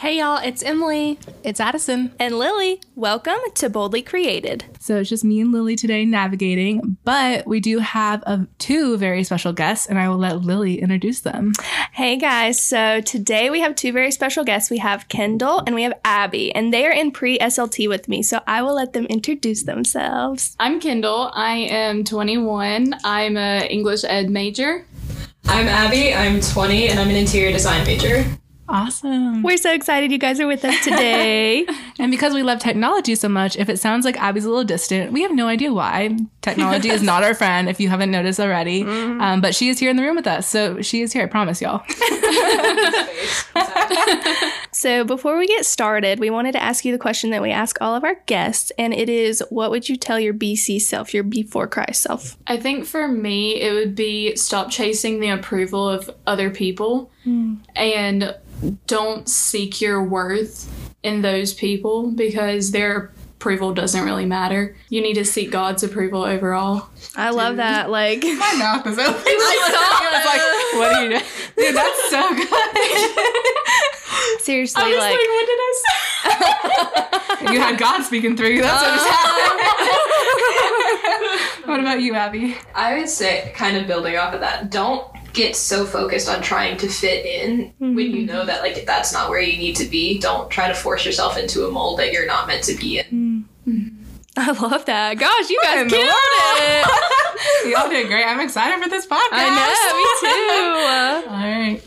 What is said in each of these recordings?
Hey y'all, it's Emily It's Addison. and Lily. Welcome to Boldly Created. So it's just me and Lily today navigating, but we do have uh, two very special guests, and I will let Lily introduce them. Hey guys, so today we have two very special guests. We have Kendall and we have Abbey, and they are in pre SLT with me, so I will let them introduce themselves. I'm Kendall. I am 21. I'm a English ed major. I'm Abbey. I'm 20 and I'm an interior design major. Awesome. We're so excited you guys are with us today. And because we love technology so much, if it sounds like Abbey's a little distant, we have no idea why. Technology is not our friend, if you haven't noticed already. Um, but she is here in the room with us. So she is here, I promise y'all. so before we get started, we wanted to ask you the question that we ask all of our guests, and it is what would you tell your BC self, your before Christ self? I think for me, it would be stop chasing the approval of other people and don't seek your worth in those people because their approval doesn't really matter. You need to seek God's approval overall. I love that. Like, My mouth is open. I was like, what are you doing? Dude, that's so good. seriously, I was like, like, what did I say? You had God speaking through you. That's what just happened. Uh-huh. what about you, Abbey? I would say, kind of building off of that, don't get so focused on trying to fit in when you mm-hmm. know that like that's not where you need to be. Don't try to force yourself into a mold that you're not meant to be in. Mm. Mm-hmm. I love that. Gosh, you guys killed it. Y'all did great. I'm excited for this podcast. I know, me too. All right.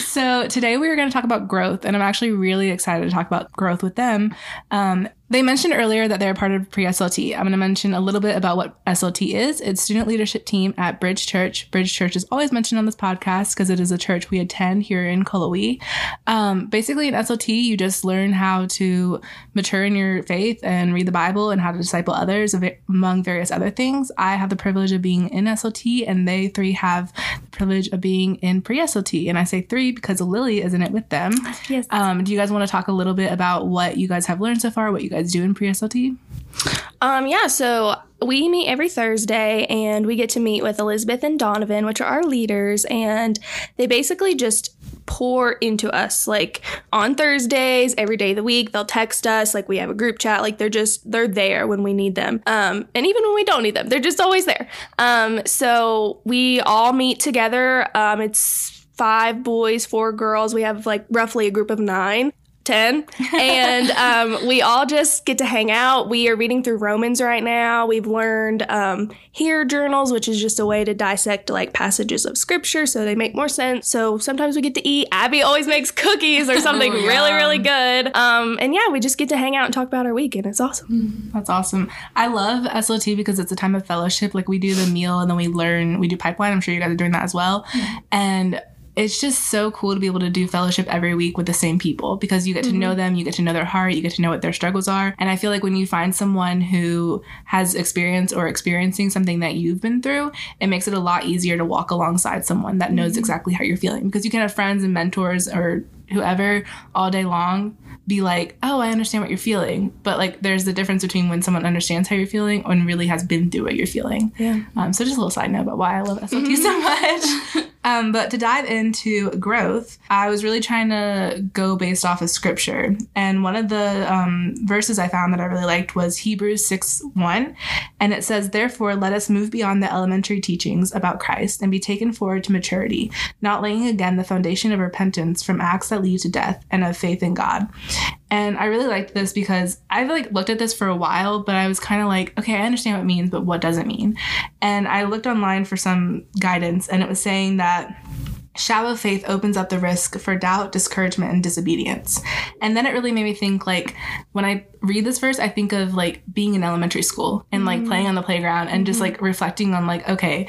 So today we are going to talk about growth, and I'm actually really excited to talk about growth with them. Um, they mentioned earlier that they're part of pre-SLT. I'm going to mention a little bit about what SLT is. It's student leadership team at Bridge Church. Bridge Church is always mentioned on this podcast because it is a church we attend here in Cullowhee. Um, basically, in SLT, you just learn how to mature in your faith and read the Bible and how to disciple others among various other things. I have the privilege of being in SLT, and they three have privilege of being in pre SLT. And I say three because Lily is in it with them. Yes. Um, do you guys want to talk a little bit about what you guys have learned so far, what you guys do in pre SLT? Um, yeah, so we meet every Thursday and we get to meet with Elizabeth and Donovan, which are our leaders, and they basically just pour into us like on Thursdays every day of the week they'll text us like we have a group chat like they're just they're there when we need them. Um and even when we don't need them they're just always there. Um so we all meet together um it's five boys four girls we have like roughly a group of nine 10 and um, we all just get to hang out. We are reading through romans right now. We've learned um, hear journals which is just a way to dissect like passages of scripture so they make more sense. So sometimes we get to eat. Abbey always makes cookies or something really really good. Um, and yeah we just get to hang out and talk about our week and it's awesome. That's awesome. I love SLT because it's a time of fellowship. Like we do the meal and then we learn, we do pipeline. I'm sure you guys are doing that as well. And it's just so cool to be able to do fellowship every week with the same people because you get to know mm-hmm. them, you get to know their heart, you get to know what their struggles are. And I feel like when you find someone who has experience or experiencing something that you've been through, it makes it a lot easier to walk alongside someone that knows mm-hmm. exactly how you're feeling because you can have friends and mentors or whoever all day long be like, oh, I understand what you're feeling. But like, there's the difference between when someone understands how you're feeling and really has been through what you're feeling. Yeah. Um, so just a little side note about why I love SLT mm-hmm. so much. Um, but to dive into growth, I was really trying to go based off of scripture. And one of the um, verses I found that I really liked was Hebrews 6 1. And it says, Therefore, let us move beyond the elementary teachings about Christ and be taken forward to maturity, not laying again the foundation of repentance from acts that lead to death and of faith in God. And I really liked this because I've like looked at this for a while, but I was kind of like, okay, I understand what it means, but what does it mean? And I looked online for some guidance, and it was saying that shallow faith opens up the risk for doubt, discouragement, and disobedience. And then it really made me think like when I read this verse, I think of like being in elementary school and like playing mm. on the playground and just mm-hmm. like reflecting on like, okay,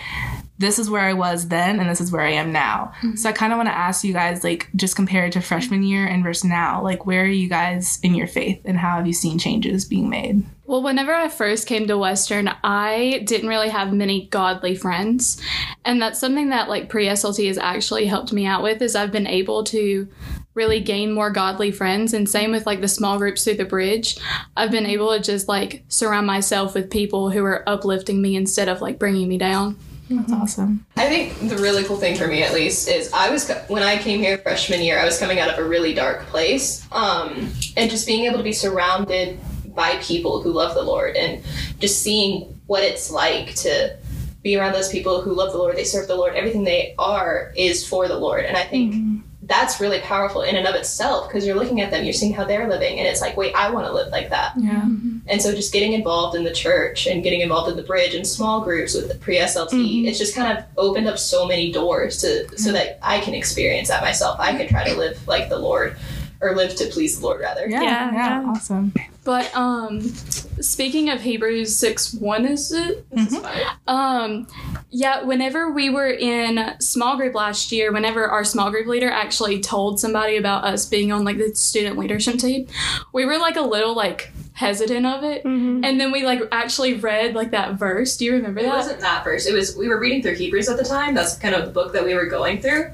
this is where I was then and this is where I am now. Mm-hmm. So I kind of want to ask you guys like just compared to freshman year and versus now, like where are you guys in your faith and how have you seen changes being made? Well, whenever I first came to Western, I didn't really have many godly friends. And that's something that like pre-SLT has actually helped me out with is I've been able to really gain more godly friends and same with like the small groups through the bridge. I've been able to just like surround myself with people who are uplifting me instead of like bringing me down. That's awesome. I think the really cool thing for me, at least, is I was when I came here freshman year, I was coming out of a really dark place, um, and just being able to be surrounded by people who love the Lord, and just seeing what it's like to be around those people who love the Lord, they serve the Lord, everything they are is for the Lord, and I think. That's really powerful in and of itself because you're looking at them, you're seeing how they're living, and it's like, wait, I want to live like that. Yeah. Mm-hmm. And so just getting involved in the church and getting involved in the bridge and small groups with the pre SLT, mm-hmm. it's just kind of opened up so many doors to so that I can experience that myself. I can try to live like the Lord or live to please the Lord rather. Yeah. Yeah, Yeah. yeah. Awesome. But um speaking of Hebrews 6 1 is it? This is fine. Um yeah, whenever we were in small group last year, whenever our small group leader actually told somebody about us being on like the student leadership team, we were like a little like hesitant of it. Mhm. And then we like actually read like that verse. Do you remember It that? wasn't that verse. It was we were reading through Hebrews at the time. That's kind of the book that we were going through.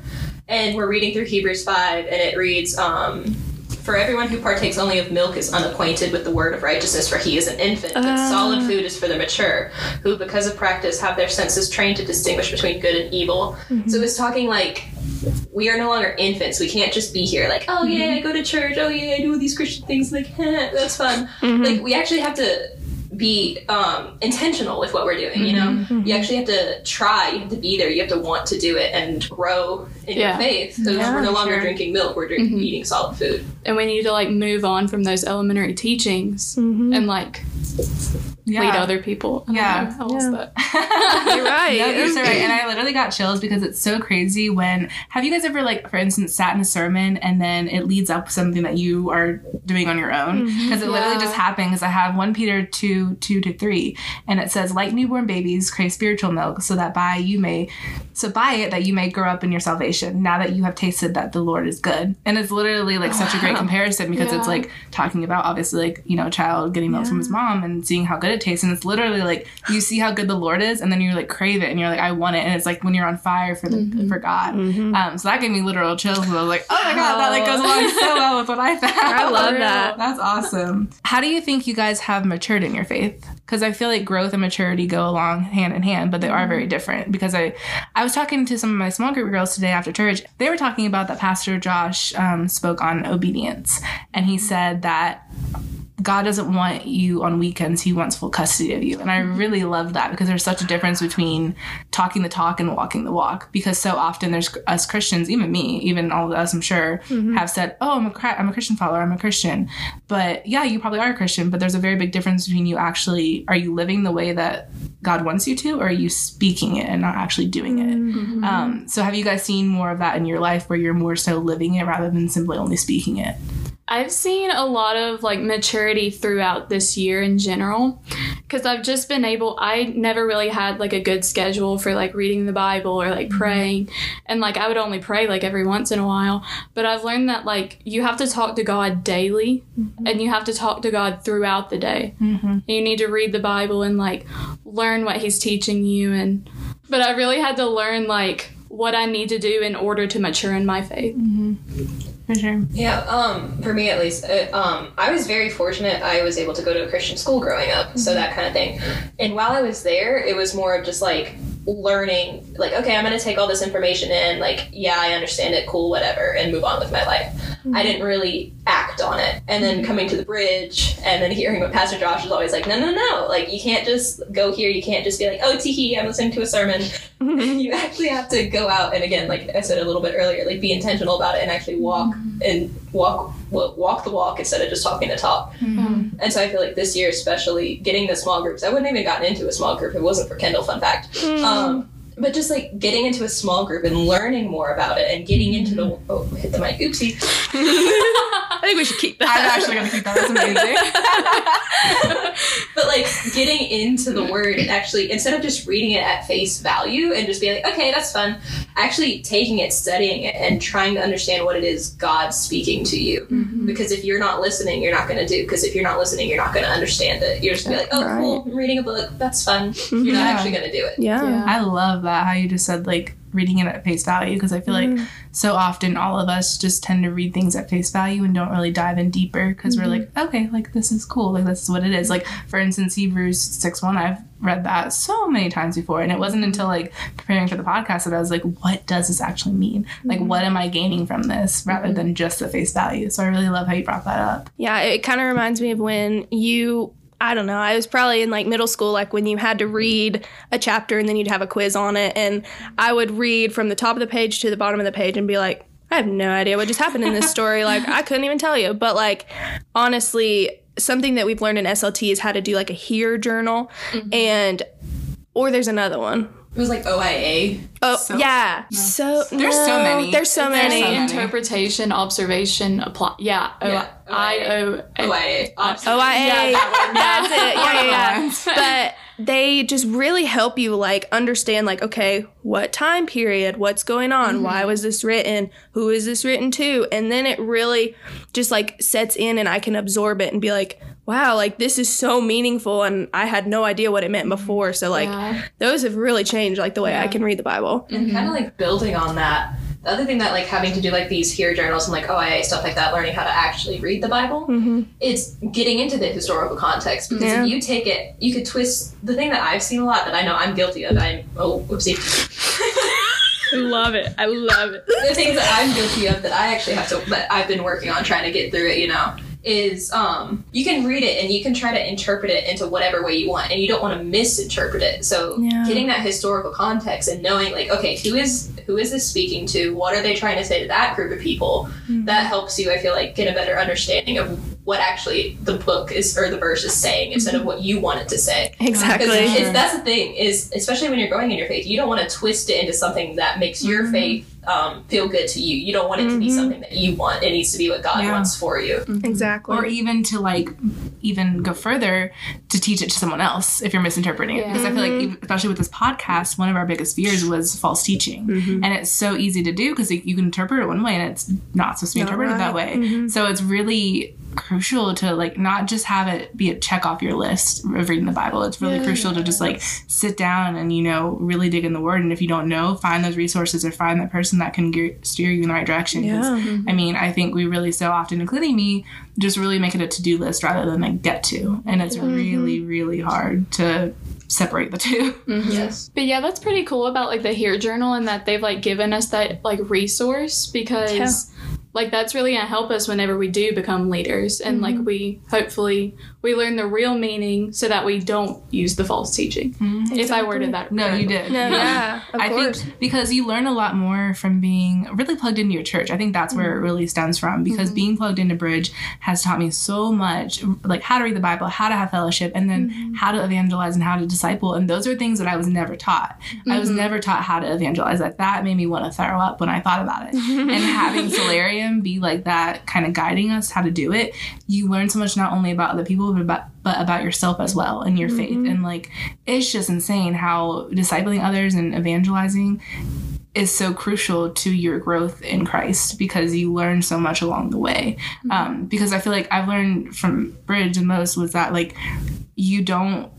And we're reading through Hebrews 5 and it reads um for everyone who partakes only of milk is unacquainted with the word of righteousness, for he is an infant. But Ah. solid food is for the mature, who, because of practice, have their senses trained to distinguish between good and evil. So it's talking like we are no longer infants. We can't just be here like, oh yeah, I go to church. Oh yeah, I do all these Christian things. Like, that's fun. Like we actually have to be um, intentional with what we're doing. You know, you actually have to try. You have to be there. You have to want to do it and grow in Yeah. your faith. So Yeah, we're no longer sure. drinking milk. We're drink- eating solid food. and we need to like move on from those elementary teachings Mhm. and like Yeah. lead other people. I Yeah. know. How was Yeah. that? You're right. No, you're so right. And I literally got chills because it's so crazy when have you guys ever like for instance sat in a sermon and then it leads up something that you are doing on your own? Mm-hmm. Because it literally Yeah. just happened because I have one Peter two, two to three and it says like newborn babies crave spiritual milk so that by you may so by it that you may grow up in your salvation now that you have tasted that the Lord is good. And it's literally like such a great comparison because it's like talking about obviously like, you know, a child getting milk from his mom and seeing how good it tastes. And it's literally like you see how good the Lord is and then you like crave it and you're like, I want it. And it's like when you're on fire for the for God. Um, so that gave me literal chills. I was like, oh my God, that like goes along so well with what I found. I love that. That's awesome. How do you think you guys have matured in your faith? Because I feel like growth and maturity go along hand in hand, but they are very different. Because I, I was talking to some of my small group girls today after church. They were talking about that Pastor Josh um, spoke on obedience, and he said that God doesn't want you on weekends. He wants full custody of you. And I mm-hmm. really love that because there's such a difference between talking the talk and walking the walk. Because so often there's us Christians, even me, even all of us, I'm sure, mm-hmm. have said, Oh, I'm a, I'm a Christian follower. I'm a Christian. But yeah, you probably are a Christian, but there's a very big difference between you actually, are you living the way that God wants you to, or are you speaking it and not actually doing it? Mm-hmm. Um, so have you guys seen more of that in your life where you're more so living it rather than simply only speaking it? I've seen a lot of like maturity throughout this year in general because I've just been able, I never really had like a good schedule for like reading the Bible or like mm-hmm. praying. And like I would only pray like every once in a while. But I've learned that like you have to talk to God daily mm-hmm. and you have to talk to God throughout the day. Mm-hmm. You need to read the Bible and like learn what He's teaching you. And, but I really had to learn like what I need to do in order to mature in my faith. Mm-hmm. For sure. Yeah, um, for me at least, um, I was very fortunate. I was able to go to a Christian school growing up, so that kind of thing. And while I was there, it was more of just like learning, like, okay, I'm going to take all this information in, like, yeah, I understand it, cool, whatever, and move on with my life. I didn't really act on it. And then mm-hmm. coming to the bridge and then hearing what Pastor Josh is always like, no, no, no, like, you can't just go here, you can't just be like, oh, teehee, I'm listening to a sermon. Mm-hmm. you actually have to go out and again, like I said a little bit earlier, like be intentional about it and actually walk mm-hmm. and walk walk the walk instead of just talking the talk. And so I feel like this year, especially getting the small groups, I wouldn't have even gotten into a small group if it wasn't for Kendall. Fun fact. Um, but just like getting into a small group and learning more about it and getting into the mm-hmm. oh hit the mic oopsie I think we should keep that. I'm actually gonna keep that. That's amazing. but like getting into the word and actually instead of just reading it at face value and just being like okay that's fun actually taking it studying it and trying to understand what it is God speaking to you mm-hmm. because if you're not listening you're not going to do because if you're not listening you're not going to understand it you're just going to be like oh cool I'm reading a book that's fun mm-hmm. you're not Yeah. actually going to do it Yeah. Yeah. I love that how you just said like reading it at face value because I feel like mm. so often all of us just tend to read things at face value and don't really dive in deeper because we're mm-hmm. like, okay, like this is cool, like this is what it is. Like for instance, Hebrews six one, I've read that so many times before, and it wasn't mm-hmm. until like preparing for the podcast that I was like, what does this actually mean? Like, mm-hmm. what am I gaining from this rather than just the face value? So I really love how you brought that up. Yeah, it kind of reminds me of when you I don't know. I was probably in like middle school, like when you had to read a chapter and then you'd have a quiz on it. And I would read from the top of the page to the bottom of the page and be like, I have no idea what just happened in this story. like, I couldn't even tell you. But like, honestly, something that we've learned in SLT is how to do like a hear journal. Mm-hmm. And, or there's another one. It was like OIA. Oh, So- yeah. So, There's so many. There's so There's many. so many. Interpretation, observation, apply. Yeah. O- Yeah, I O. OIA. OIA. Yeah, that one. That's it. Yeah, yeah, yeah. but they just really help you like understand like okay, what time period, what's going on, mm-hmm. why was this written, who is this written to, and then it really just like sets in and I can absorb it and be like, wow, like this is so meaningful and I had no idea what it meant mm-hmm. before. So like Yeah. those have really changed like the way I can read the Bible. And kind of mm-hmm. like building on that. The other thing that like having to do like these HEAR journals and like OIA stuff like that, learning how to actually read the Bible, mm-hmm. it's getting into the historical context. Because Yeah. if you take it, you could twist the thing that I've seen a lot that I know I'm guilty of. I'm oh whoopsie. I love it. I love it. the things that I'm guilty of that I actually have to that I've been working on trying to get through it, you know, is um you can read it and you can try to interpret it into whatever way you want and you don't want to misinterpret it. So Yeah. getting that historical context and knowing like, okay, who is who is this speaking to? What are they trying to say to that group of people? That helps you, I feel like, get a better understanding of what actually the book is or the verse is saying instead of what you want it to say. Exactly. Because it's, that's the thing is, especially when you're growing in your faith, you don't want to twist it into something that makes your Mm-hmm. faith um, feel good to you. You don't want it to be mm-hmm. something that you want. It needs to be what God Yeah. wants for you. Mm-hmm. Exactly. or even to like even go further to teach it to someone else if you're misinterpreting it Yeah. because i feel like mm-hmm. even- especially with this podcast one of our biggest fears was false teaching and it's so easy to do because you can interpret it one way and it's not supposed to be Not interpreted that right. way so it's really crucial to like not just have it be a check off your list of reading the bible it's really Yeah. crucial to just like sit down and you know really dig in the word and if you don't know find those resources or find that person that can gear, steer you in the right direction. Yeah. Mm-hmm. I mean, I think we really so often, including me, just really make it a to do list rather than a get to. And it's mm-hmm. really, really hard to separate the two. Mm-hmm. Yes. But yeah, that's pretty cool about like the HEAR Journal and that they've like given us that like resource because like that's really gonna help us whenever we do become leaders and like mm-hmm. we hopefully we learn the real meaning so that we don't use the false teaching. If I worded that No, you did. No, yeah, of I course. think because you learn a lot more from being really plugged into your church. I think that's where Mm-hmm. it really stems from because being plugged into Bridge has taught me so much like how to read the Bible, how to have fellowship, and then Mm-hmm. how to evangelize and how to disciple. And those are things that I was never taught. I Mm-hmm. was never taught how to evangelize. Like that made me want to throw up when I thought about it. and having Soularium be like that, kind of guiding us how to do it, you learn so much not only about other people, but about but about yourself as well and your faith. And like it's just insane how discipling others and evangelizing is so crucial to your growth in Christ because you learn so much along the way. Um, because I feel like I've learned from Bridge the most was that like you don't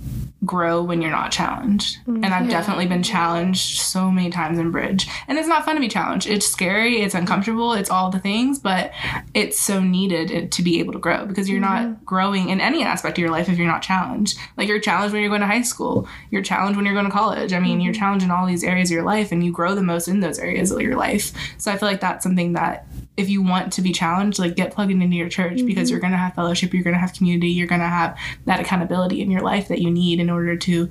grow when you're not challenged. Mm, and I've definitely been challenged so many times in Bridge. And it's not fun to be challenged. It's scary, it's uncomfortable, it's all the things, but it's so needed to be able to grow because you're not mm-hmm. growing in any aspect of your life if you're not challenged. Like you're challenged when you're going to high school, you're challenged when you're going to college. I mean, you're mm-hmm. challenged in all these areas of your life and you grow the most in those areas of your life. So I feel like that's something that if you want to be challenged, like get plugged into your church because mm-hmm. you're going to have fellowship, you're going to have community, you're going to have that accountability in your life that you need in order to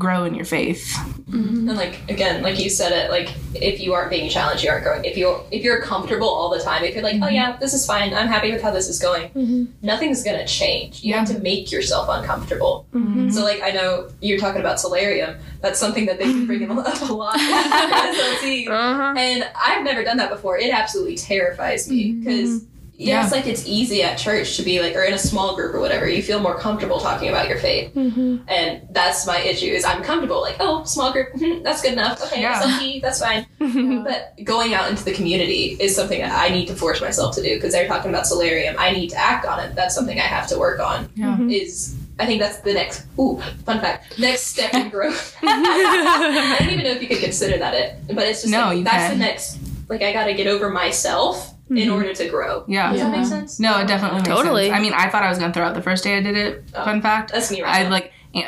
grow in your faith. Mm-hmm. And like again, like you said it, like if you aren't being challenged, you aren't growing. If you're if you're comfortable all the time, if you're like, oh mm-hmm. yeah, this is fine, I'm happy with how this is going, mm-hmm. nothing's gonna change. You have to make yourself uncomfortable. So like I know you're talking about Soularium. That's something that they've been bringing up a lot. SLT. Uh-huh. And I've never done that before. It absolutely terrifies me because. Yeah, it's like it's easy at church to be like, or in a small group or whatever. You feel more comfortable talking about your faith, and that's my issue. Is I'm comfortable, like, oh, small group, mhm, that's good enough. Okay, Yeah. SLT, that's fine. But going out into the community is something that I need to force myself to do because they're talking about Soularium. I need to act on it. That's something I have to work on. Yeah. Is I think that's the next. Ooh, fun fact. Next step in growth. I don't even know if you could consider that it, but it's just No, like, you that's can. the next. Like I got to get over myself in order to grow. Yeah. Does that make sense? No, it definitely makes sense. Totally. sense. I mean, I thought I was gonna throw out the first day I did it. Oh. Fun fact. That's me right I now. like our,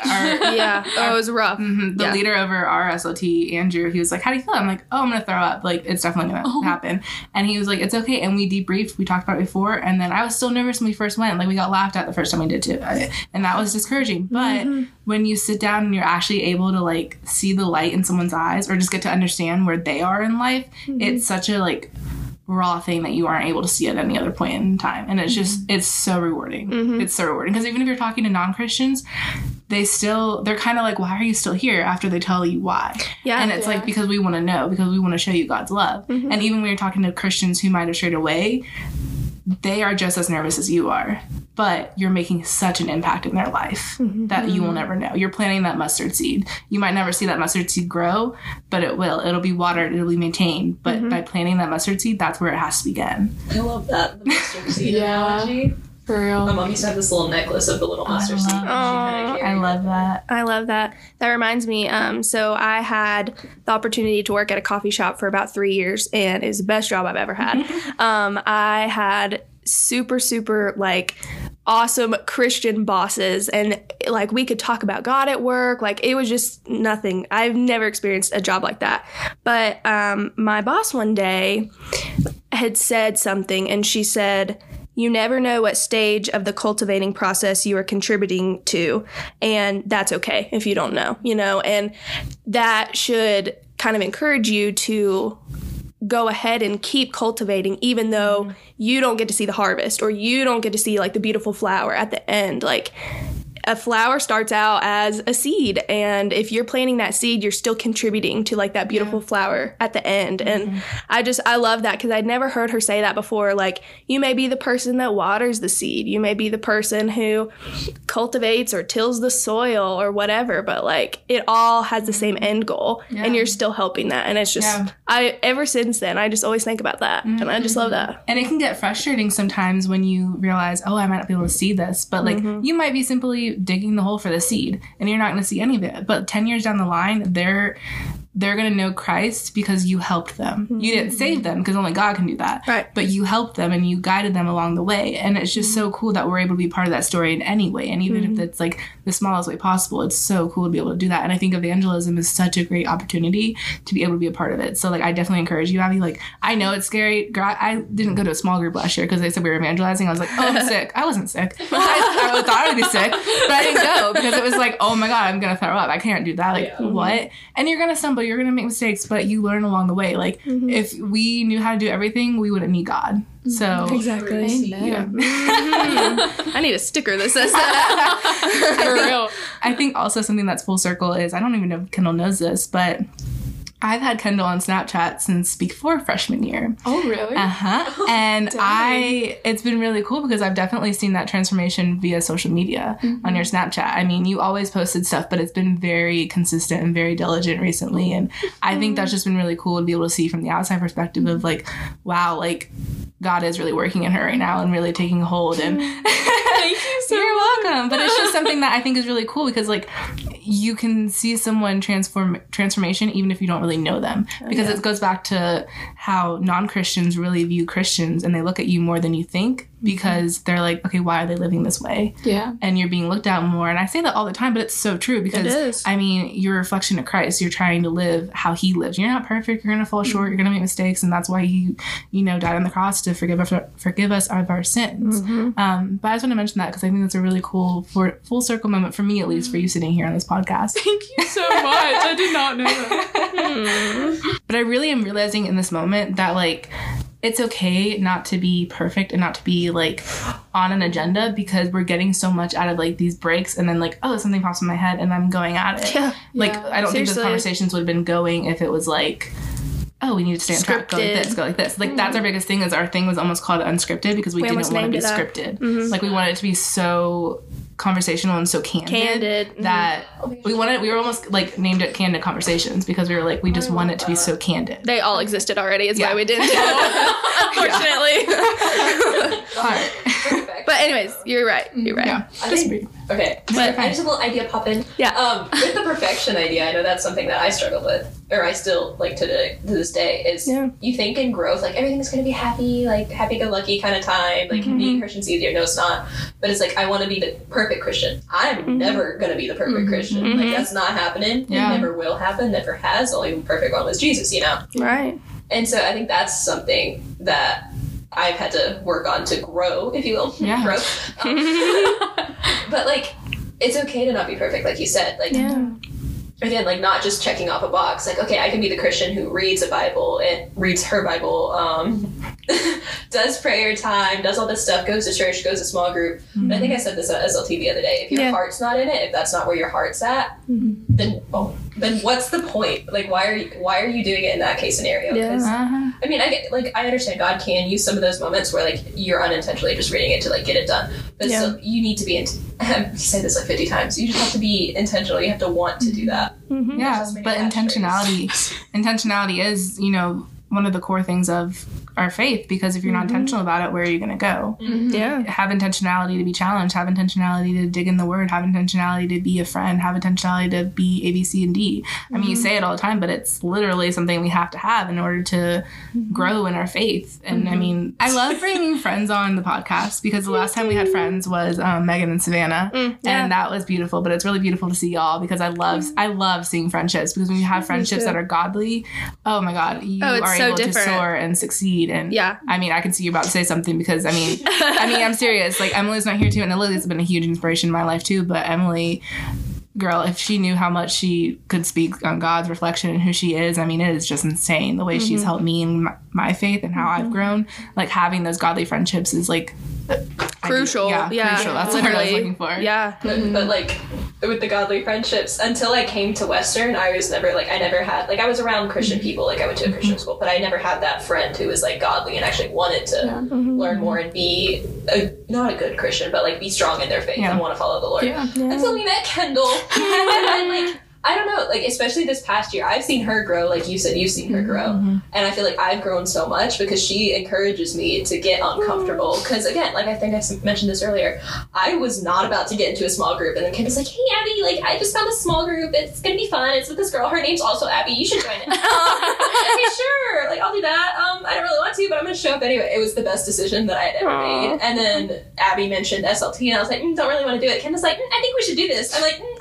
yeah. Oh, it was rough. mhm, the Yeah. leader over our SLT, Andrew. He was like, "How do you feel?" I'm like, "Oh, I'm gonna throw up. Like, it's definitely gonna Oh. happen." And he was like, "It's okay." And we debriefed. We talked about it before, and then I was still nervous when we first went. Like, we got laughed at the first time we did too, and that was discouraging. But Mm-hmm. when you sit down and you're actually able to like see the light in someone's eyes, or just get to understand where they are in life, Mm-hmm. it's such a like raw thing that you aren't able to see at any other point in time and it's just it's so rewarding Mm-hmm. it's so rewarding because even if you're talking to non-christians they still they're kind of like why are you still here after they tell you why Yeah. and it's Yeah. like because we want to know because we want to show you god's love Mm-hmm. and even when you're talking to christians who might have strayed away they are just as nervous as you are but you're making such an impact in their life Mm-hmm. that you will never know you're planting that mustard seed you might never see that mustard seed grow but it will it'll be watered it'll be maintained but Mm-hmm. by planting that mustard seed that's where it has to begin I love that the mustard seed Yeah. analogy. For real. My mom used to have this little necklace of the little mustard seed. love She kinda Aw. carried i love that I love that. That reminds me. Um, so I had the opportunity to work at a coffee shop for about three years, and it was the best job I've ever had. um, I had super, super like awesome Christian bosses, and like we could talk about God at work. Like it was just nothing. I've never experienced a job like that. But um, my boss one day had said something, and she said. You never know what stage of the cultivating process you are contributing to, and that's okay if you don't know, you know, and that should kind of encourage you to go ahead and keep cultivating even though mm-hmm. you don't get to see the harvest or you don't get to see like the beautiful flower at the end like a flower starts out as a seed and if you're planting that seed you're still contributing to like that beautiful flower at the end. And mm-hmm. i just i love that because i'd never heard her say that before like you may be the person that waters the seed. You may be the person who cultivates or tills the soil or whatever but like it all has the same mm-hmm. end goal and you're still helping that and it's just Yeah. i ever since then i just always think about that and i just love mm-hmm. that. And it can get frustrating sometimes when you realize oh i might not be able to see this but like Mm-hmm. you might be simply digging the hole for the seed and you're not going to see any of it. But 10 years down the line they're they're going to know christ because you helped them. You didn't save them because only god can do that. Mm-hmm. Right. but you helped them and you guided them along the way. And it's just so cool that we're able to be part of that story in any way. And even Mm-hmm. if it's like the smallest way possible it's so cool to be able to do that. And i think evangelism is such a great opportunity to be able to be a part of it. So like i definitely encourage you abby. Like i know it's scary. Girl, i didn't go to a small group last year because they said we were evangelizing. I was like oh i'm sick. I wasn't sick. I, I thought i'd be sick but i didn't go because it was like oh my god i'm gonna throw up. I can't do that. Like Yeah. what? And you're gonna stumble you're gonna make mistakes but you learn along the way. Like mm-hmm. if we knew how to do everything we wouldn't need god. Mm-hmm. So exactly. Yeah. Mm-hmm. i need a sticker that says that. For real. I think also something that's full circle is I don't even know if Kendall knows this, but I've had Kendall on Snapchat since before freshman year. Oh, really? Uh huh. and I, it's been really cool because I've definitely seen that transformation via social media on your Snapchat. I mean, you always posted stuff, but it's been very consistent and very diligent recently. And I think that's just been really cool to be able to see from the outside perspective of like, wow, like God is really working in her right now and really taking hold. And Thank you so you're welcome. But it's just something that I think is really cool because like you can see someone transform transformation even if you don't really know them. Oh, because it goes back to how non Christians really view Christians and they look at you more than you think Mm-hmm. because they're like, okay, why are they living this way? Yeah. And you're being looked at more. And I say that all the time, but it's so true because. I mean, you're a reflection of Christ. You're trying to live how he lives. You're not perfect. You're gonna fall mm-hmm. short. You're gonna make mistakes, and that's why he, you know, died on the cross to forgive us, forgive us of our sins. Mm-hmm. Um, but I just want to mention that because I think that's a really cool for full circle moment for me, at least, for you sitting here on this podcast. Thank you so much. I did not know that. But I really am realizing in this moment that like it's okay not to be perfect and not to be like on an agenda because we're getting so much out of like these breaks and then like oh something pops in my head and I'm going at it. Yeah. Like Yeah. I don't think Seriously. those conversations would have been going if it was like oh we need to stay on track go like this go like this like that's our biggest thing is our thing was almost called unscripted because we, We didn't want to be named it that. scripted like we wanted it to be so conversational and so candid, Candid, mhm. that we wanted we were almost like named it candid conversations because we were like we just want it to be so candid They all existed already. Is Yeah. why we didn't do it. Unfortunately. Alright. But anyways, you're right. You're right. Yeah. I Just think- be- Okay, But- I just a little idea pop in. Yeah. Um, with the perfection idea, I know that's something that I struggled with, or I still like to, the, to this day. Is Yeah. you think in growth, like everything's gonna be happy, like happy-go-lucky kind of time, like Mm-hmm. being Christian's easier. No, it's not. But it's like I want to be the perfect Christian. I'm Mm-hmm. never gonna be the perfect Christian. Like that's not happening. Yeah. It never will happen. Never has. The only perfect one was Jesus. You know. Right. And so I think that's something that I've had to work on to grow, if you will. Yeah. grow. Um, but like, it's okay to not be perfect, like you said. Like, Yeah. again, like not just checking off a box. Like, okay, I can be the Christian who reads a Bible and reads her Bible, um, does prayer time, does all this stuff, goes to church, goes to small group. But I think I said this at SLT the other day. If your Yeah. heart's not in it, if that's not where your heart's at, Mhm. then oh, then what's the point? Like, why are you why are you doing it in that case scenario? Yeah. Uh-huh. I mean, I get like I understand God can use some of those moments where like you're unintentionally just reading it to like get it done, but Yeah. still you need to be. In- you say this like fifty times. You just have to be intentional. You have to want to do that. Mhm. Yeah, but intentionality, intentionality is, you know, one of the core things of our faith because if you're not mm-hmm. intentional about it, where are you going to go? Mm-hmm. Yeah. Have intentionality to be challenged, have intentionality to dig in the word, have intentionality to be a friend, have intentionality to be A, B, C, and D. I mean, you mm-hmm. say it all the time, but it's literally something we have to have in order to grow in our faith. And I mean, I love bringing friends on the podcast because the last time we had friends was um, Megan and Savannah, Mm, yeah. and that was beautiful. But it's really beautiful to see y'all because I love I love seeing friendships because when you have friendships that are godly, oh my god, oh, you Oh, it's are so able different. to soar and succeed. And Yeah. I mean, I can see you're about to say something because I mean, I mean, I'm serious. Like Emily's not here too, and Lily's been a huge inspiration in my life too. But Emily, girl, if she knew how much she could speak on God's reflection and who she is, I mean, it is just insane the way Mm-hmm. she's helped me in my, my faith and how I've mm-hmm. grown. Like having those godly friendships is like Crucial. Yeah, Yeah. crucial. That's what I was looking for. Yeah. But, but like with the godly friendships, until I came to Western, I was never like I never had like I was around Christian mm-hmm. people. Like I went to a Christian school, but I never had that friend who was like godly and actually wanted to mm-hmm. learn more and be a, not a good Christian, but like be strong in their faith Yeah. and want to follow the Lord. Yeah. Until we met Kendall, and I like. I don't know, like especially this past year, I've seen her grow. Like you said, you've seen her grow, and I feel like I've grown so much because she encourages me to get uncomfortable. Because again, like I think I mentioned this earlier, I was not about to get into a small group, and then Kim was like, "Hey, Abbey, like I just found a small group. It's gonna be fun. It's with this girl. Her name's also Abby. You should join it." okay, sure. Like I'll do that. Um, I don't really want to, but I'm gonna show up anyway. It was the best decision that I had ever Aw. made. And then Abby mentioned SLT, and I was like, mm, "Don't really want to do it." Kim was like, mm, "I think we should do this." I'm like, mm, "I don't know."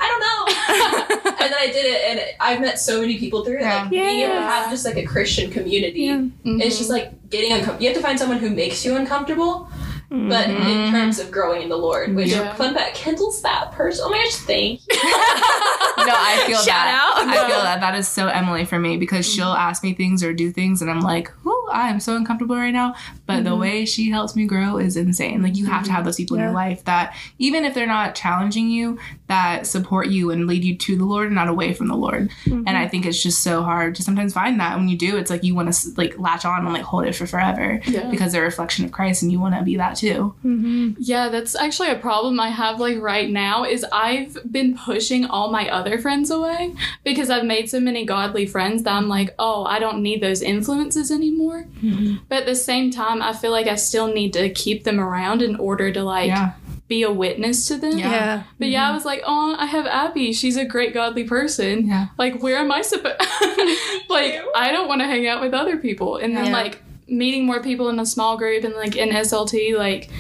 And then I did it, and I've met so many people through it. Yeah. Like being able to have just like a Christian community. Yeah. It's just like getting uncomfortable. You have to find someone who makes you uncomfortable, but in Mhm. terms of growing in the Lord, which Yeah. fun fact, Kendall's that person. Oh my gosh, thank you. no, I feel Shout that. out. I feel that. That is so Emily for me because she'll ask me things or do things, and I'm like, "Oh, I am so uncomfortable right now." But the way she helps me grow is insane. Like you have to have those people in your life that, even if they're not challenging you, that support you and lead you to the Lord and not away from the Lord. And mm-hmm. I think it's just so hard to sometimes find that. When you do, it's like you want to like latch on and like hold it for forever Yeah. because they're a reflection of Christ, and you want to be that too. Mm-hmm. Yeah, that's actually a problem I have like right now is I've been pushing all my other friends away because I've made so many godly friends that I'm like, "Oh, I don't need those influences anymore." Mm-hmm. But at the same time, I feel like I still need to keep them around in order to like Yeah. Be a witness to them. Yeah. Yeah. But yeah, I mm-hmm. was like, "Oh, I have Abbey. She's a great godly person." Yeah. Like, where am I supposed Like, I don't want to hang out with other people. And then Yeah. like meeting more people in a small group and like in SLT, like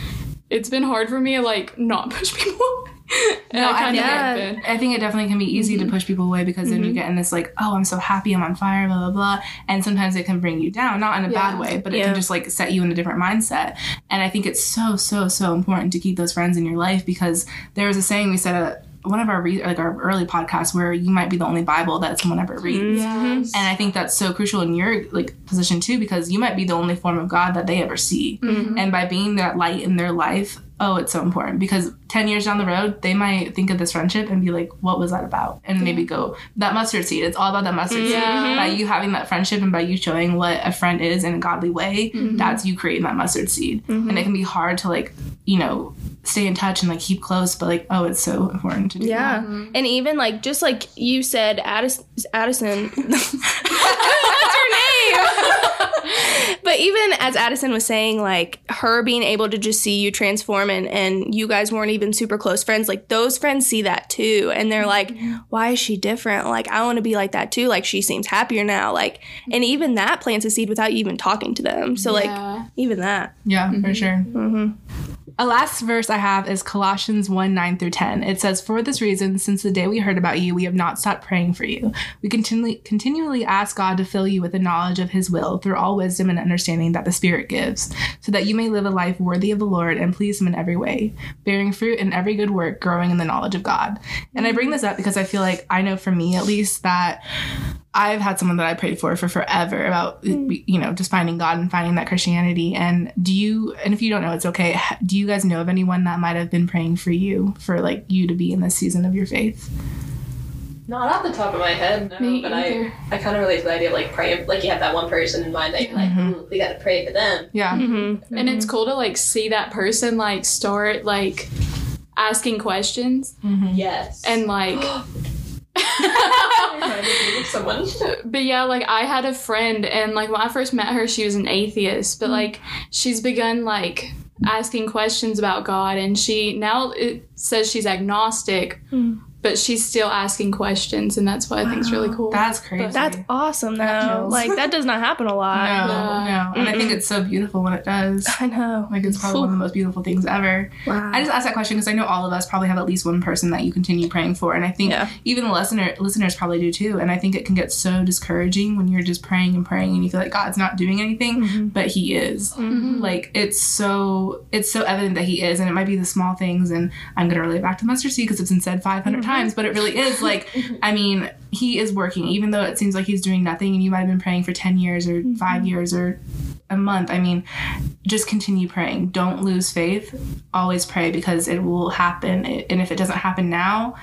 it's been hard for me to like not push people. And No, I I kind of think- have been. I think it definitely can be easy to mm-hmm. push people away because then you mm-hmm. get in this like, oh, I'm so happy, I'm on fire, blah blah blah, and sometimes it can bring you down, not in a Yeah. bad way, but it Yeah. can just like set you in a different mindset. And I think it's so so so important to keep those friends in your life because there was a saying we said at one of our re- like our early podcasts where you might be the only Bible that someone ever reads. Mm-hmm. Yes. And I think that's so crucial in your like position too, because you might be the only form of God that they ever see. And by being that light in their life, oh, it's so important because ten years down the road, they might think of this friendship and be like, "What was that about?" And maybe go that mustard seed. It's all about that mustard Yeah. seed. Mm-hmm. By you having that friendship and by you showing what a friend is in a godly way, mm-hmm. that's you creating that mustard seed. Mm-hmm. And it can be hard to like, you know, stay in touch and like keep close, but like, oh, it's so important to do. Yeah. that. And even like just like you said, Addis- Addison. What's her name? but even as Addison was saying, like her being able to just see you transform and, and you guys weren't even super close friends, like those friends see that too. And they're like, why is she different? Like, I want to be like that too. Like, she seems happier now. Like, and even that plants a seed without you even talking to them. So, Yeah. like, even that. Yeah, for sure. Mm-hmm. A last verse I have is Colossians 1 9 through 10. It says, For this reason, since the day we heard about you, we have not stopped praying for you. We continually, continually ask God to fill you with the knowledge of his will through all wisdom and understanding that the Spirit gives, so that you may live a life worthy of the Lord and please him in every way, bearing fruit in every good work, growing in the knowledge of God. And I bring this up because I feel like I know for me at least that I've had someone that I prayed for for forever about hmm. you know just finding God and finding that Christianity. And do you? And if you don't know, it's okay. Do you guys know of anyone that might have been praying for you for like you to be in this season of your faith? Not off the top of my head, no. Me but either. I, I kind of relate to the idea of like praying, like you have that one person in mind that you're like, mm-hmm. "Ooh, we got to pray for them. Yeah. Mm-hmm. mm-hmm. And it's cool to like see that person like start like asking questions mm-hmm. Yes. and like trying to think of someone. but yeah like i had a friend and like when i first met her she was an atheist but mm. like she's begun like asking questions about god and she now it says she's agnostic mm. But she's still asking questions and that's what i think is really cool That's crazy. That's awesome, though. chills. Like, that does not happen a no, lot. no. And I think it's so beautiful when it does. I know. Like it's probably one of the most beautiful things ever. Wow. I just asked that question because I know all of us probably have at least one person that you continue praying for, and I think Yeah. even the listener listeners probably do too. And I think it can get so discouraging when you're just praying and praying and you feel like God's not doing anything, mm-hmm. but He is. Mm-hmm. Like it's so it's so evident that He is, and it might be the small things. And I'm gonna relate back to mustard seed because it's been said 500 times, mm-hmm. But it really is. Like I mean, He is working, even though it seems like He's doing nothing, and you might have been praying for 10 years or mm-hmm. five years or a month. I mean, just continue praying. Don't lose faith. Always pray because it will happen. And if it doesn't happen now,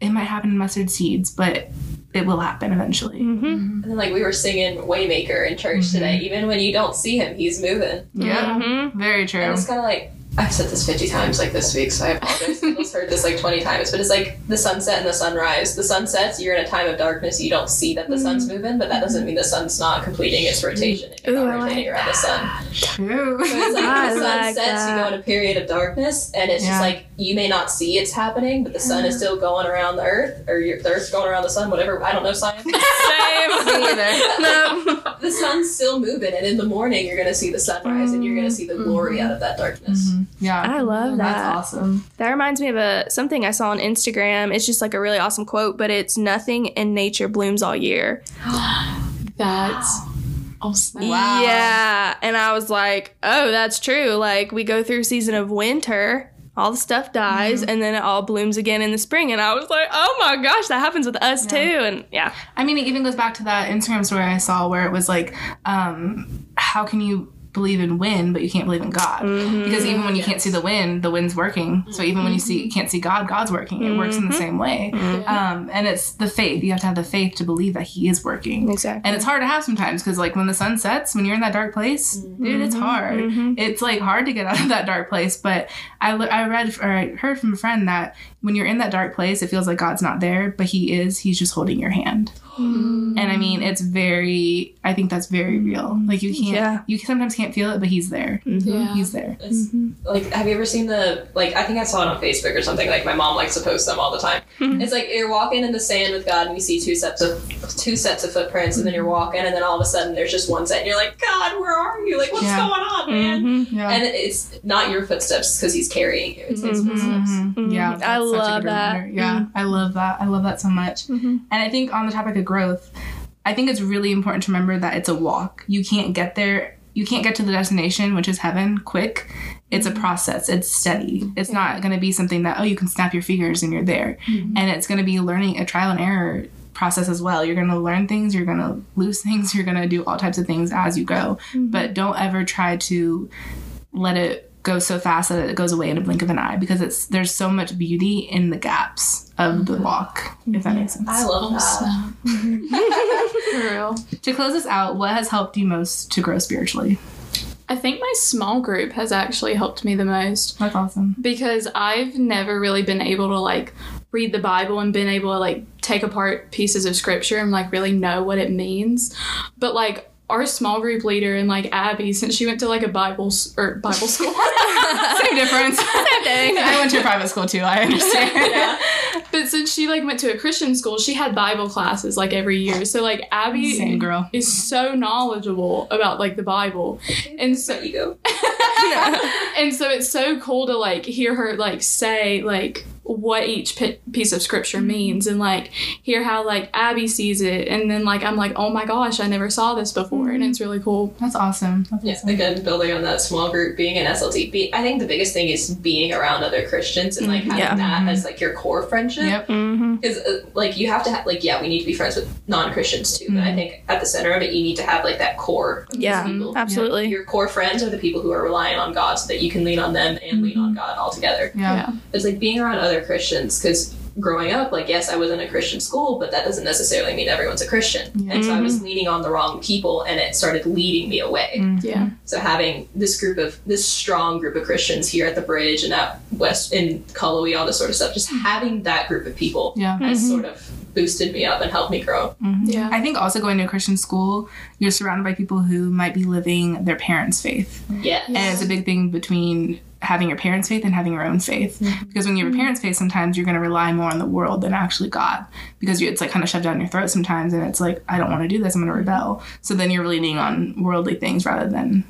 it might happen in mustard seeds, but it will happen eventually. Mm-hmm. Mm-hmm. And then like we were singing Waymaker in church today. Even when you don't see him, he's moving. Yeah, Mm-hmm. very true. And it's kind of like I've said this 50 times like this week, so I apologize. I've heard this like 20 times, but it's like the sunset and the sunrise. The sun sets, you're in a time of darkness, you don't see that the sun's mm-hmm. moving, but that doesn't mean the sun's not completing its mm-hmm. rotation and you're Ooh, not rotating like around the sun. True. So it's like I the sun like sets, you go in a period of darkness, and it's Yeah. just like you may not see it's happening, but the sun is still going around the earth, or your, the earth's going around the sun, whatever. I don't know science. Same. either. no. the sun's still moving, and in the morning you're gonna see the sunrise, and you're gonna see the glory mm-hmm. out of that darkness. Yeah. I love that. That's awesome. That reminds me of a something I saw on Instagram. It's just like a really awesome quote, but it's nothing in nature blooms all year. that's awesome Wow. Yeah. And I was like, oh, that's true. Like we go through season of winter, all the stuff dies, and then it all blooms again in the spring. And I was like, oh my gosh, that happens with us too. And yeah. I mean, it even goes back to that Instagram story I saw where it was like, um, how can you believe in wind but you can't believe in God? Mm-hmm. Because even when you can't see the wind, the wind's working. So even when you see mm-hmm. can't see God, God's working. It works in the mm-hmm. same way. Um, and it's the faith. You have to have the faith to believe that He is working. Exactly. And it's hard to have sometimes because, like, when the sun sets, when you're in that dark place, dude, it's hard. It's like hard to get out of that dark place. But I, I read or I heard from a friend that when you're in that dark place, it feels like God's not there, but He is. He's just holding your hand. Mm. And I mean, it's very. I think that's very real. Mm. Like you can't. Yeah. You sometimes can't feel it, but He's there. Mm-hmm. yeah He's there. It's mm-hmm. like, have you ever seen the like? I think I saw it on Facebook or something. Like my mom likes to post them all the time. Hmm. it's like you're walking in the sand with God, and you see two sets of two sets of footprints, and then you're walking, and then all of a sudden there's just one set, and you're like, God, where are you? Like, what's Yeah. going on, man? Mm-hmm. Yeah. And it's not your footsteps because He's carrying you. It's His footsteps. Mhm. Yeah, I that's such a love that. Yeah, mm-hmm. I love that. I love that so much. Mm-hmm. And I think on the topic of growth, I think it's really important to remember that it's a walk. You can't get there. You can't get to the destination, which is heaven, quick. It's a mm-hmm. process. It's steady. It's not going to be something that oh you can snap your fingers and you're there. And it's going to be learning a trial and error process as well. You're going to learn things, you're going to lose things, you're going to do all types of things as you go. But don't ever try to let it go so fast that it goes away in a blink of an eye because it's there's so much beauty in the gaps of the mm-hmm. walk if that makes sense I love that. Mm-hmm. For real. to close us out what has helped you most to grow spiritually I think my small group has actually helped me the most that's awesome because I've never really been able to like read the Bible and been able to like take apart pieces of scripture and like really know what it means. But like our small group leader and like Abbey, since she went to like a Bible s- or Bible school, Same difference. Same thing. I went to a private school too. I understand. but since she like went to a Christian school, she had Bible classes like every year. So like Abbey Same girl. is so knowledgeable about like the Bible, and so you go. and so it's so cool to like hear her like say like what each pi piece of scripture means and like hear how like Abbey sees it and then like I'm like oh my gosh I never saw this before and it's mm-hmm. really cool That's awesome. That's Yeah, awesome. again, building on that small group, being an SLT. Be, I think the biggest thing is being around other Christians and like mm-hmm. having Yeah. that as mm-hmm. like your core friendship. Yep. Mm-hmm. Because uh, like you have to have like yeah, we need to be friends with non-Christians too. But I think at the center of it, you need to have like that core. of Yeah, people. absolutely. Your core friends are the people who are relying on God, so that you can lean on them and lean on God all together. Yeah. It's like being around other Christians because growing up, like yes, I was in a Christian school, but that doesn't necessarily mean everyone's a Christian. Yeah. And so I was mm-hmm. leaning on the wrong people, and it started leading me away. Mm-hmm. yeah So having this group of this strong group of Christians here at the bridge and at West in Cullowhee, all this sort of stuff, just mm-hmm. having that group of people Yeah. has sort of boosted me up and helped me grow. yeah I think also going to a Christian school, you're surrounded by people who might be living their parents' faith. Yeah. And it's a big thing between having your parents' faith and having your own faith. Mm-hmm. Because when you have your mm-hmm. parents' faith, sometimes you're going to rely more on the world than actually God. Because you, it's like kind of shoved down your throat sometimes, and it's like, I don't want to do this, I'm going to mm-hmm. rebel. So then you're leaning on worldly things rather than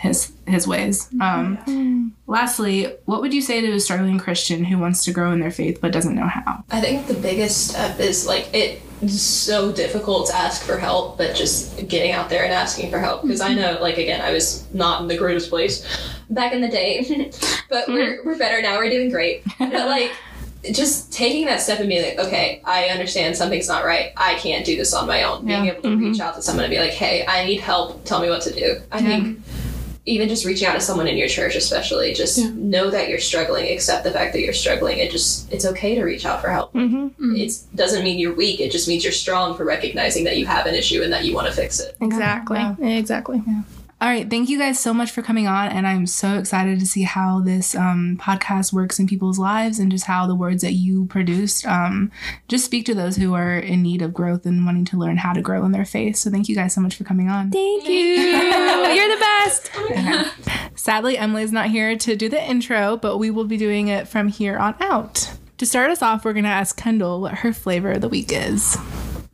his his ways. Um, lastly, what would you say to a struggling Christian who wants to grow in their faith but doesn't know how? I think the biggest step is like it's so difficult to ask for help, but just getting out there and asking for help. Because I know, like again, I was not in the greatest place back in the day, but we're hmm. we're better now. We're doing great. But like just taking that step and being like, okay, I understand something's not right. I can't do this on my own. Being Yeah. able to reach mm-hmm. out to someone and be like, hey, I need help. Tell me what to do. I Yeah. think even just reaching out to someone in your church especially just Yeah. know that you're struggling accept the fact that you're struggling it just it's okay to reach out for help Mm-hmm. mm-hmm. it doesn't mean you're weak it just means you're strong for recognizing that you have an issue and that you want to fix it Exactly. Exactly. Yeah. Exactly. All right, thank you guys so much for coming on, and I'm so excited to see how this um, podcast works in people's lives and just how the words that you produced um, just speak to those who are in need of growth and wanting to learn how to grow in their faith. So thank you guys so much for coming on. Thank you. You're the best. Sadly, Emily's not here to do the intro, but we will be doing it from here on out. To start us off, we're going to ask Kendall what her flavor of the week is.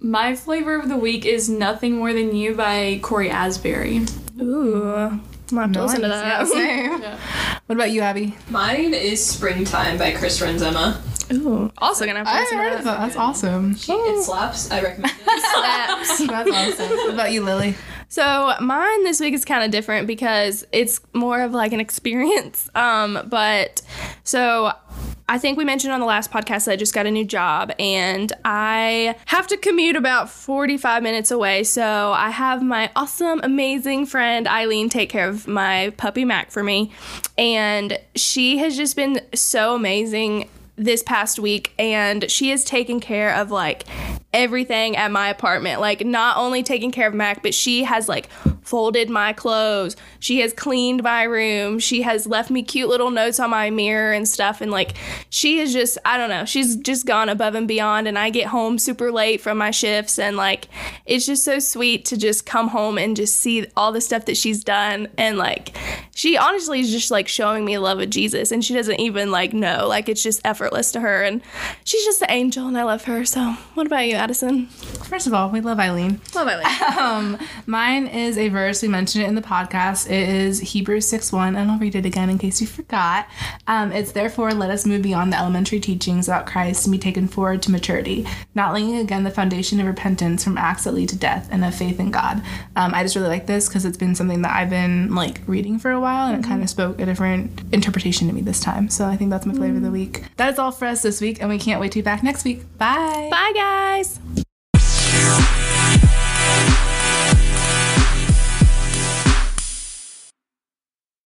My flavor of the week is Nothing More Than You by Cory Asbury Ooh. I'm gonna have to listen to that. Yeah. Yeah. What about you, Abbey? mine is springtime by chris Renzema. Ooh. Also gonna have to I listen heard to that. that. That's awesome. it slaps i recommend it Slaps. That's awesome. What about you, Lily? So mine this week is kind of different because it's more of like an experience. Um, but so I think we mentioned on the last podcast that I just got a new job and I have to commute about 45 minutes away. So I have my awesome, amazing friend Eileen take care of my puppy Mac for me. And she has just been so amazing this past week and she has taken care of like everything at my apartment like not only taking care of mac but she has like folded my clothes. She has cleaned my room. She has left me cute little notes on my mirror and stuff. And like she is just i don't know she's just gone above and beyond. And i get home super late from my shifts. And like it's just so sweet to just come home and just see all the stuff that she's done. And like she honestly is just like showing me the love of jesus. And she doesn't even like know. Like it's just effortless to her. And she's just an angel and i love her. So what about you addison? First of all, we love Eileen. love eileen. Um, mine is a verse. We mentioned it in the podcast. It is Hebrews 6 1, and I'll read it again in case you forgot. Um, it's therefore let us move beyond the elementary teachings about Christ and be taken forward to maturity, not laying again the foundation of repentance from acts that lead to death and of faith in God. Um, I just really like this because it's been something that I've been like reading for a while, and it kind of spoke a different interpretation to me this time. So I think that's my flavor of the week. That is all for us this week, and we can't wait to be back next week. Bye. bye guys